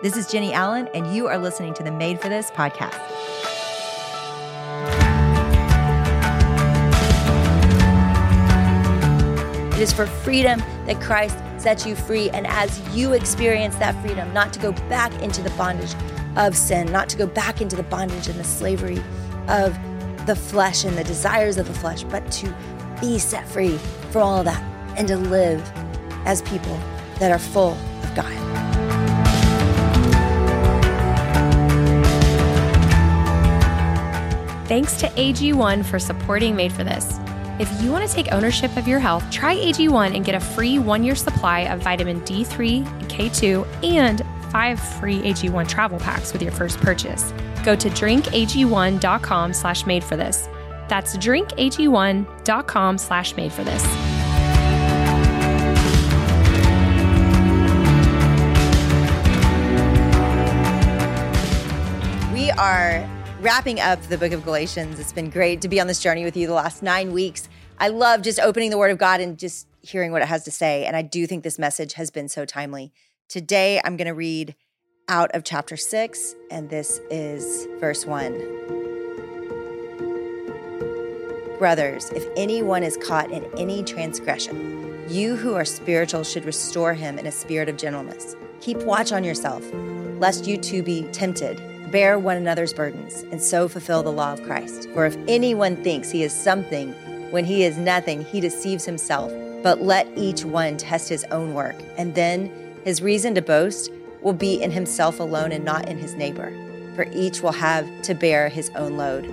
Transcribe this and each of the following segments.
This is Jennie Allen, and you are listening to the Made for This podcast. It is for freedom that Christ sets you free. And as you experience that freedom, not to go back into the bondage of sin, not to go back into the bondage and the slavery of the flesh and the desires of the flesh, but to be set free from all of that and to live as people that are full of God. Thanks to AG1 for supporting Made for This. If you want to take ownership of your health, try AG1 and get a free one year supply of vitamin D3 and K2 and five free AG1 travel packs with your first purchase. Go to drinkag1.com slash made for this. That's drinkag1.com slash made for this. We are wrapping up the book of Galatians. It's been great to be on this journey with you the last nine weeks. I love just opening the word of God and just hearing what it has to say. And I do think this message has been so timely. Today, I'm going to read out of chapter six, and this is verse one. Brothers, if anyone is caught in any transgression, you who are spiritual should restore him in a spirit of gentleness. Keep watch on yourself, lest you too be tempted. Bear one another's burdens, and so fulfill the law of Christ. For if anyone thinks he is something when he is nothing, he deceives himself. But let each one test his own work, and then his reason to boast will be in himself alone and not in his neighbor. For each will have to bear his own load.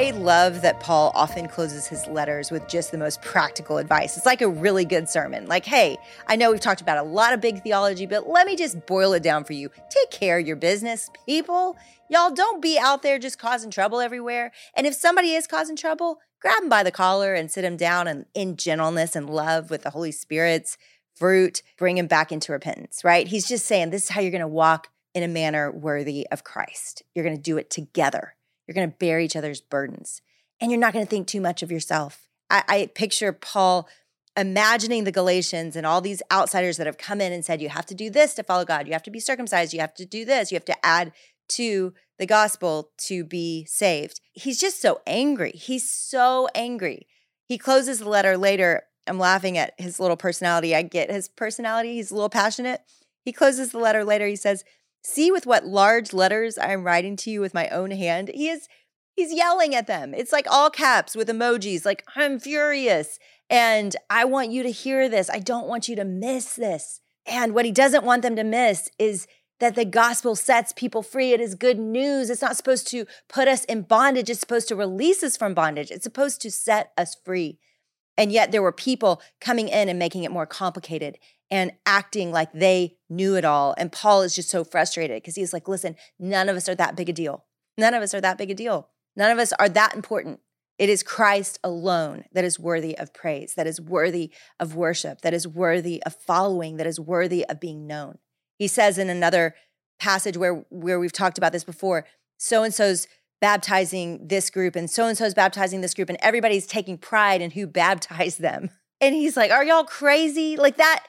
I love that Paul often closes his letters with just the most practical advice. It's like a really good sermon. Like, hey, I know we've talked about a lot of big theology, but let me just boil it down for you. Take care of your business, people. Y'all don't be out there just causing trouble everywhere. And if somebody is causing trouble, grab him by the collar and sit him down and in gentleness and love with the Holy Spirit's fruit, bring him back into repentance, right? He's just saying this is how you're going to walk in a manner worthy of Christ. You're going to do it together. You're going to bear each other's burdens. And you're not going to think too much of yourself. I, I picture Paul imagining the Galatians and all these outsiders that have come in and said, you have to do this to follow God. You have to be circumcised. You have to do this. You have to add to the gospel to be saved. He's just so angry. He's so angry. He closes the letter later. I'm laughing at his little personality. I get his personality. He's a little passionate. He closes the letter later. He says, See with what large letters I am writing to you with my own hand. He is he's yelling at them. It's like all caps with emojis, like, I'm furious. And I want you to hear this. I don't want you to miss this. And what he doesn't want them to miss is that the gospel sets people free. It is good news. It's not supposed to put us in bondage. It's supposed to release us from bondage. It's supposed to set us free. And yet there were people coming in and making it more complicated and acting like they knew it all. And Paul is just so frustrated because he's like, listen, none of us are that big a deal. None of us are that big a deal. None of us are that important. It is Christ alone that is worthy of praise, that is worthy of worship, that is worthy of following, that is worthy of being known. He says in another passage where, where we've talked about this before, so and so's baptizing this group and so and so's baptizing this group, and everybody's taking pride in who baptized them. And he's like, Are y'all crazy? Like that,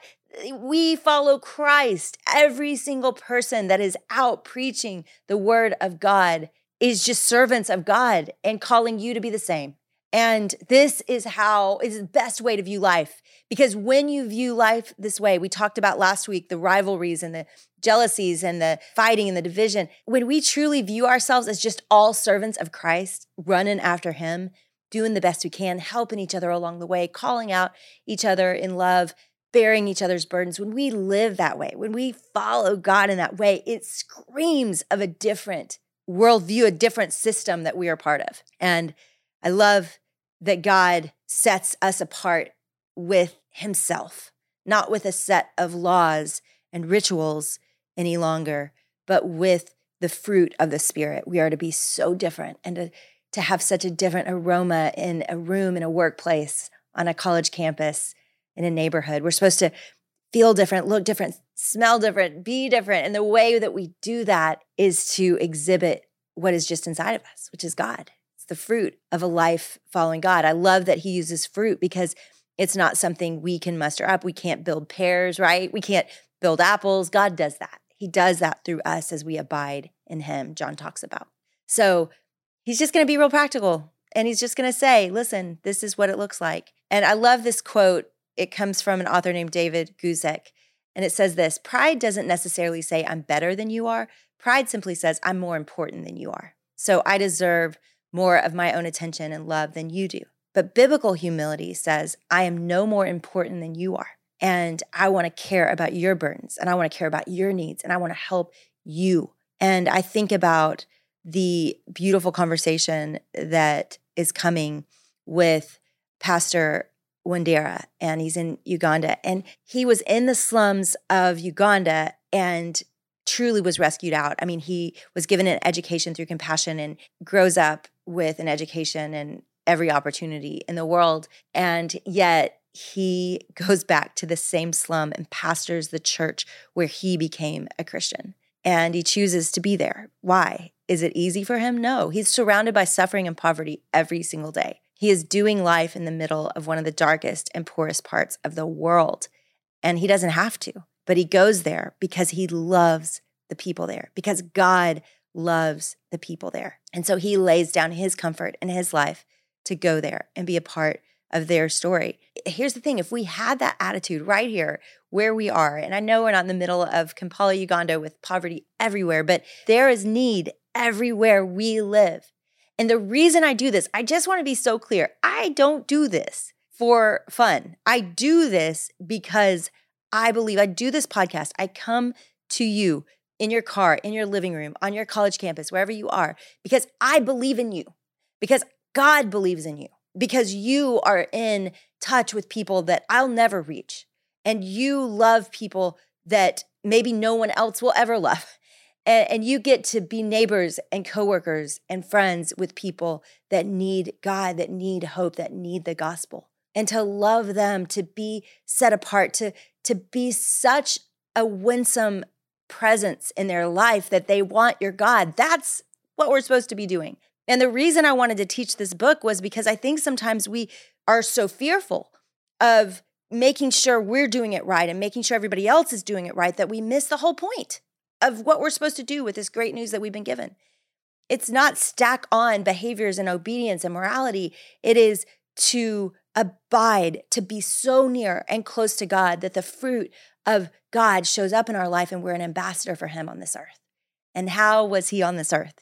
we follow Christ. Every single person that is out preaching the word of God is just servants of God and calling you to be the same. And this is how is the best way to view life. Because when you view life this way, we talked about last week the rivalries and the jealousies and the fighting and the division. When we truly view ourselves as just all servants of Christ, running after Him, doing the best we can, helping each other along the way, calling out each other in love, bearing each other's burdens, when we live that way, when we follow God in that way, it screams of a different worldview, a different system that we are part of. And I love that God sets us apart with Himself, not with a set of laws and rituals any longer, but with the fruit of the Spirit. We are to be so different and to, to have such a different aroma in a room, in a workplace, on a college campus in a neighborhood. We're supposed to feel different, look different, smell different, be different. And the way that we do that is to exhibit what is just inside of us, which is God. It's the fruit of a life following God. I love that he uses fruit because It's not something we can muster up. We can't build pears, right? We can't build apples. God does that. He does that through us as we abide in Him, John talks about. So he's just going to be real practical. And he's just going to say, listen, this is what it looks like. And I love this quote. It comes from an author named David Guzik. And it says this Pride doesn't necessarily say, I'm better than you are. Pride simply says, I'm more important than you are. So I deserve more of my own attention and love than you do. But biblical humility says, I am no more important than you are. And I want to care about your burdens and I want to care about your needs and I want to help you. And I think about the beautiful conversation that is coming with Pastor Wandera, and he's in Uganda. And he was in the slums of Uganda and truly was rescued out. I mean, he was given an education through compassion and grows up with an education and every opportunity in the world. And yet he goes back to the same slum and pastors the church where he became a Christian. And he chooses to be there. Why? Is it easy for him? No. He's surrounded by suffering and poverty every single day. He is doing life in the middle of one of the darkest and poorest parts of the world. And he doesn't have to, but he goes there because he loves the people there, because God loves the people there. And so he lays down his comfort and his life to go there and be a part of their story. Here's the thing if we had that attitude right here where we are, and I know we're not in the middle of Kampala, Uganda with poverty everywhere, but there is need everywhere we live. And the reason I do this, I just want to be so clear I don't do this for fun. I do this because I believe I do this podcast. I come to you in your car, in your living room, on your college campus, wherever you are, because I believe in you, because God believes in you, because you are in touch with people that I'll never reach. And you love people that maybe no one else will ever love. And, and, you get to be neighbors and coworkers and friends with people that need God, that need hope, that need the gospel. And to love them, to be set apart, to, to be such a winsome presence in their life that they want your God. That's what we're supposed to be doing. And the reason I wanted to teach this book was because I think sometimes we are so fearful of making sure we're doing it right and making sure everybody else is doing it right that we miss the whole point of what we're supposed to do with this great news that we've been given. It's not stack on behaviors and obedience and morality, it is to abide, to be so near and close to God that the fruit of God shows up in our life and we're an ambassador for Him on this earth. And how was He on this earth?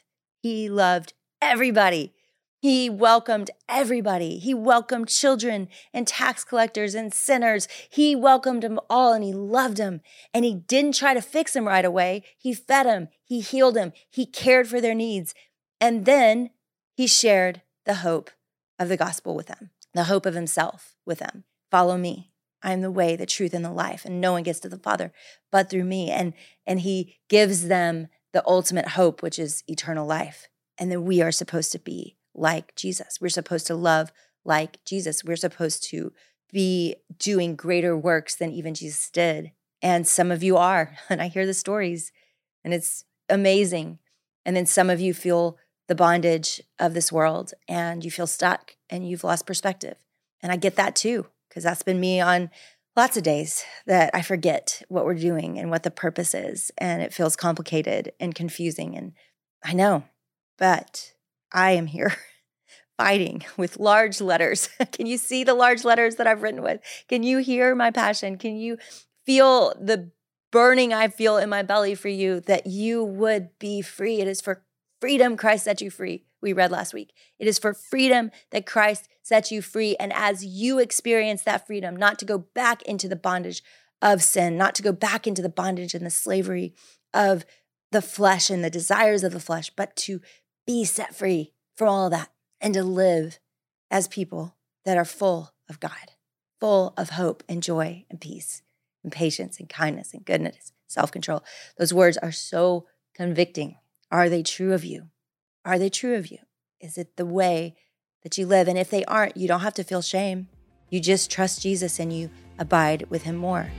He loved everybody. He welcomed everybody. He welcomed children and tax collectors and sinners. He welcomed them all and he loved them. And he didn't try to fix them right away. He fed them, he healed them, he cared for their needs. And then he shared the hope of the gospel with them, the hope of himself with them. Follow me. I am the way, the truth, and the life, and no one gets to the Father but through me. And, and he gives them the ultimate hope, which is eternal life. And then we are supposed to be like Jesus. We're supposed to love like Jesus. We're supposed to be doing greater works than even Jesus did. And some of you are. And I hear the stories, and it's amazing. And then some of you feel the bondage of this world and you feel stuck and you've lost perspective. And I get that too because that's been me on lots of days that I forget what we're doing and what the purpose is. And it feels complicated and confusing. And I know, but I am here fighting with large letters. Can you see the large letters that I've written with? Can you hear my passion? Can you feel the burning I feel in my belly for you that you would be free? It is for freedom Christ set you free we read last week. It is for freedom that Christ sets you free. And as you experience that freedom, not to go back into the bondage of sin, not to go back into the bondage and the slavery of the flesh and the desires of the flesh, but to be set free from all that and to live as people that are full of God, full of hope and joy and peace and patience and kindness and goodness, self control. Those words are so convicting. Are they true of you? Are they true of you? Is it the way that you live? And if they aren't, you don't have to feel shame. You just trust Jesus and you abide with him more.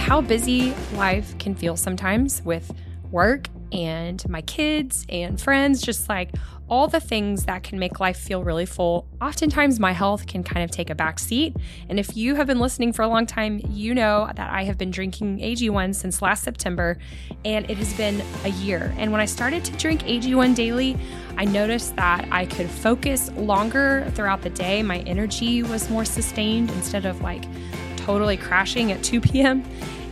How busy life can feel sometimes with work and my kids and friends, just like all the things that can make life feel really full. Oftentimes, my health can kind of take a back seat. And if you have been listening for a long time, you know that I have been drinking AG1 since last September, and it has been a year. And when I started to drink AG1 daily, I noticed that I could focus longer throughout the day. My energy was more sustained instead of like totally crashing at 2 p.m.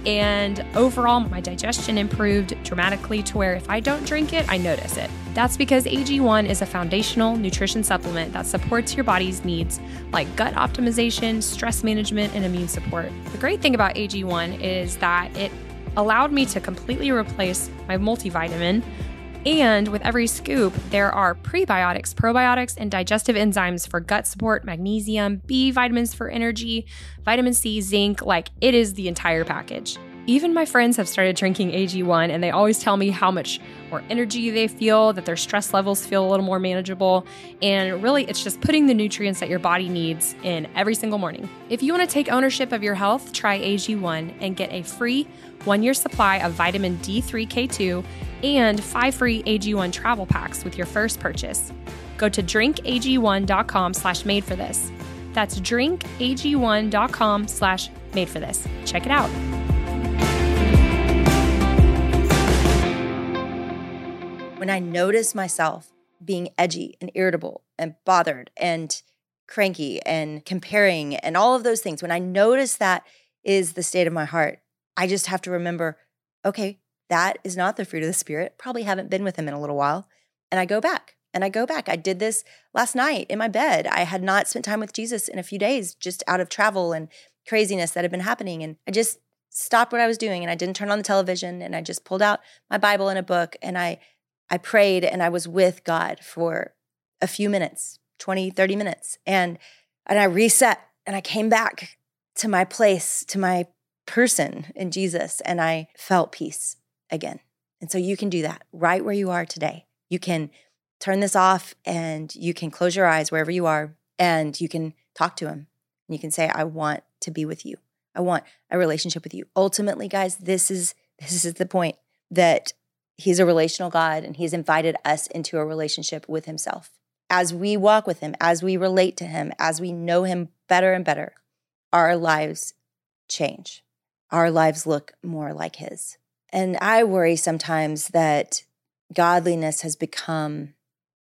And overall, my digestion improved dramatically to where if I don't drink it, I notice it. That's because AG1 is a foundational nutrition supplement that supports your body's needs like gut optimization, stress management, and immune support. The great thing about AG1 is that it allowed me to completely replace my multivitamin and with every scoop, there are prebiotics, probiotics, and digestive enzymes for gut support, magnesium, B vitamins for energy, vitamin C, zinc. Like it is the entire package. Even my friends have started drinking AG1 and they always tell me how much more energy they feel, that their stress levels feel a little more manageable. And really, it's just putting the nutrients that your body needs in every single morning. If you want to take ownership of your health, try AG1 and get a free one year supply of vitamin D3K2 and five free AG1 travel packs with your first purchase. Go to drinkag1.com slash made for this. That's drinkag1.com slash made for this. Check it out. When I notice myself being edgy and irritable and bothered and cranky and comparing and all of those things, when I notice that is the state of my heart, I just have to remember okay, that is not the fruit of the Spirit. Probably haven't been with him in a little while. And I go back and I go back. I did this last night in my bed. I had not spent time with Jesus in a few days, just out of travel and craziness that had been happening. And I just stopped what I was doing and I didn't turn on the television and I just pulled out my Bible and a book and I I prayed and I was with God for a few minutes, 20, 30 minutes. And and I reset and I came back to my place, to my person in Jesus and I felt peace again. And so you can do that right where you are today. You can turn this off and you can close your eyes wherever you are and you can talk to him. And you can say, I want to be with you. I want a relationship with you. Ultimately, guys, this is this is the point that he's a relational God and he's invited us into a relationship with himself. As we walk with him, as we relate to him, as we know him better and better, our lives change. Our lives look more like his. And I worry sometimes that godliness has become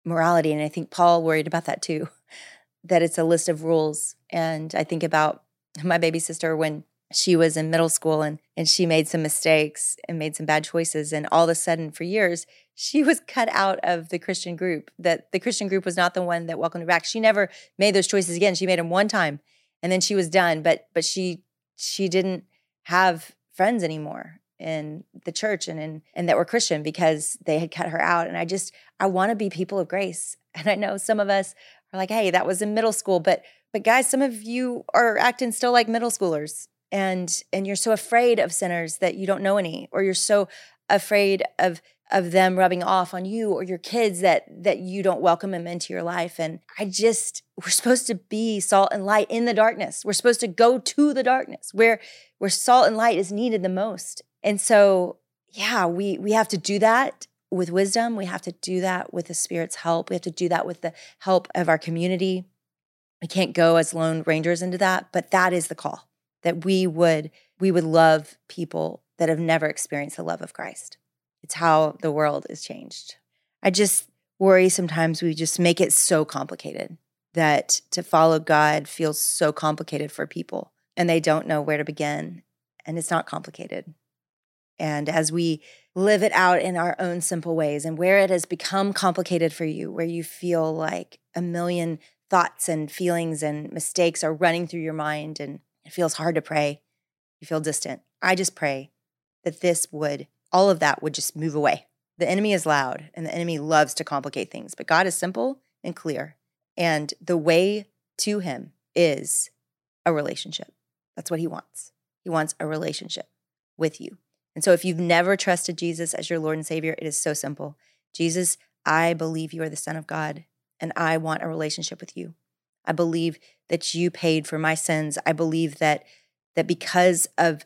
morality. And I think Paul worried about that too, that it's a list of rules. And I think about my baby sister when she was in middle school and, and she made some mistakes and made some bad choices. And all of a sudden, for years, she was cut out of the Christian group. That the Christian group was not the one that welcomed her back. She never made those choices again. She made them one time and then she was done. But but she she didn't have friends anymore in the church and in and that were Christian because they had cut her out. And I just I want to be people of grace. And I know some of us are like, hey, that was in middle school, but but guys, some of you are acting still like middle schoolers. And and you're so afraid of sinners that you don't know any, or you're so afraid of of them rubbing off on you or your kids that that you don't welcome them into your life and i just we're supposed to be salt and light in the darkness we're supposed to go to the darkness where where salt and light is needed the most and so, yeah, we we have to do that with wisdom. We have to do that with the Spirit's help. We have to do that with the help of our community. We can't go as lone rangers into that, but that is the call that we would we would love people that have never experienced the love of Christ. It's how the world is changed. I just worry sometimes we just make it so complicated that to follow God feels so complicated for people and they don't know where to begin. And it's not complicated. And as we live it out in our own simple ways, and where it has become complicated for you, where you feel like a million thoughts and feelings and mistakes are running through your mind and it feels hard to pray, you feel distant. I just pray that this would, all of that would just move away. The enemy is loud and the enemy loves to complicate things, but God is simple and clear. And the way to him is a relationship. That's what he wants. He wants a relationship with you. And so if you've never trusted Jesus as your Lord and Savior, it is so simple. Jesus, I believe you are the Son of God, and I want a relationship with you. I believe that you paid for my sins. I believe that that because of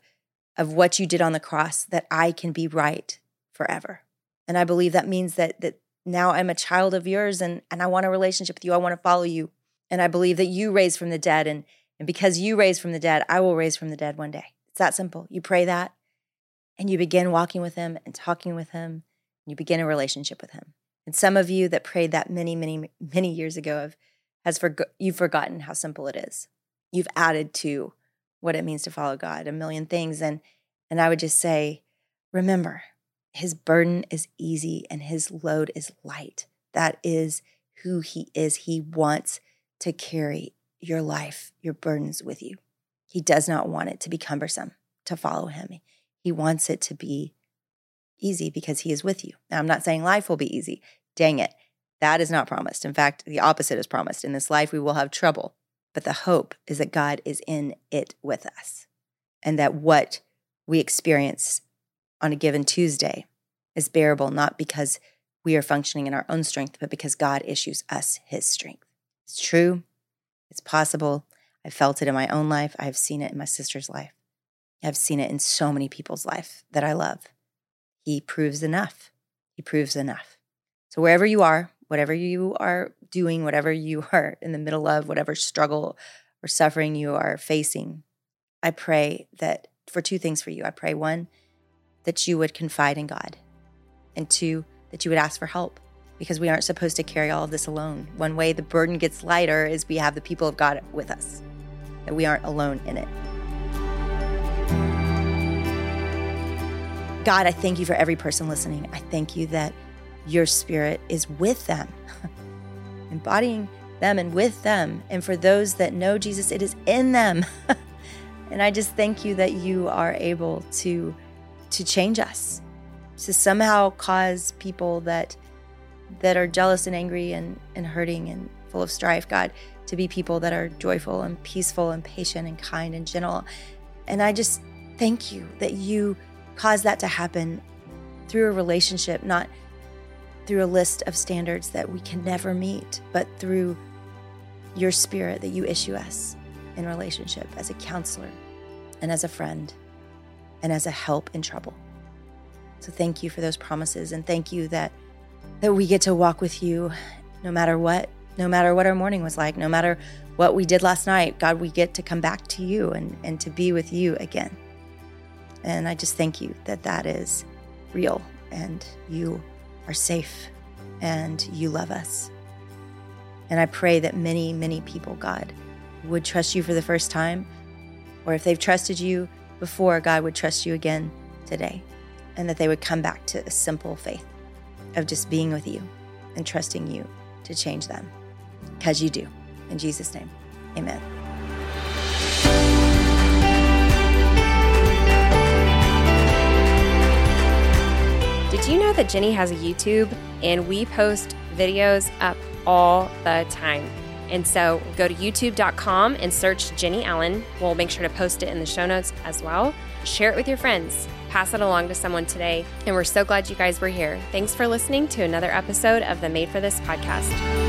of what you did on the cross that I can be right forever. And I believe that means that that now I'm a child of yours and, and I want a relationship with you. I want to follow you. And I believe that you raised from the dead. And, and because you raised from the dead, I will raise from the dead one day. It's that simple. You pray that and you begin walking with him and talking with him. You begin a relationship with him. And some of you that prayed that many, many, many years ago have has forgo- you've forgotten how simple it is. You've added to what it means to follow God a million things. And and I would just say, remember, his burden is easy and his load is light. That is who he is. He wants to carry your life, your burdens with you. He does not want it to be cumbersome to follow him. He wants it to be easy because he is with you. Now, I'm not saying life will be easy. Dang it. That is not promised. In fact, the opposite is promised. In this life, we will have trouble. But the hope is that God is in it with us and that what we experience on a given Tuesday is bearable, not because we are functioning in our own strength, but because God issues us his strength. It's true, it's possible. I felt it in my own life, I've seen it in my sister's life. I've seen it in so many people's life that I love. He proves enough. He proves enough. So, wherever you are, whatever you are doing, whatever you are in the middle of, whatever struggle or suffering you are facing, I pray that for two things for you. I pray one, that you would confide in God, and two, that you would ask for help because we aren't supposed to carry all of this alone. One way the burden gets lighter is we have the people of God with us, that we aren't alone in it. God, I thank you for every person listening. I thank you that your spirit is with them, embodying them and with them. And for those that know Jesus, it is in them. And I just thank you that you are able to to change us, to somehow cause people that that are jealous and angry and, and hurting and full of strife, God, to be people that are joyful and peaceful and patient and kind and gentle. And I just thank you that you cause that to happen through a relationship, not through a list of standards that we can never meet, but through your spirit that you issue us in relationship as a counselor and as a friend and as a help in trouble. So thank you for those promises and thank you that that we get to walk with you no matter what, no matter what our morning was like, no matter what we did last night. God, we get to come back to you and and to be with you again. And I just thank you that that is real and you are safe and you love us. And I pray that many, many people, God, would trust you for the first time, or if they've trusted you before, God would trust you again today, and that they would come back to a simple faith of just being with you and trusting you to change them. Because you do. In Jesus' name, amen. Did you know that Jennie has a YouTube and we post videos up all the time? And so go to youtube.com and search Jennie Allen. We'll make sure to post it in the show notes as well. Share it with your friends. Pass it along to someone today. And we're so glad you guys were here. Thanks for listening to another episode of the Made for This podcast.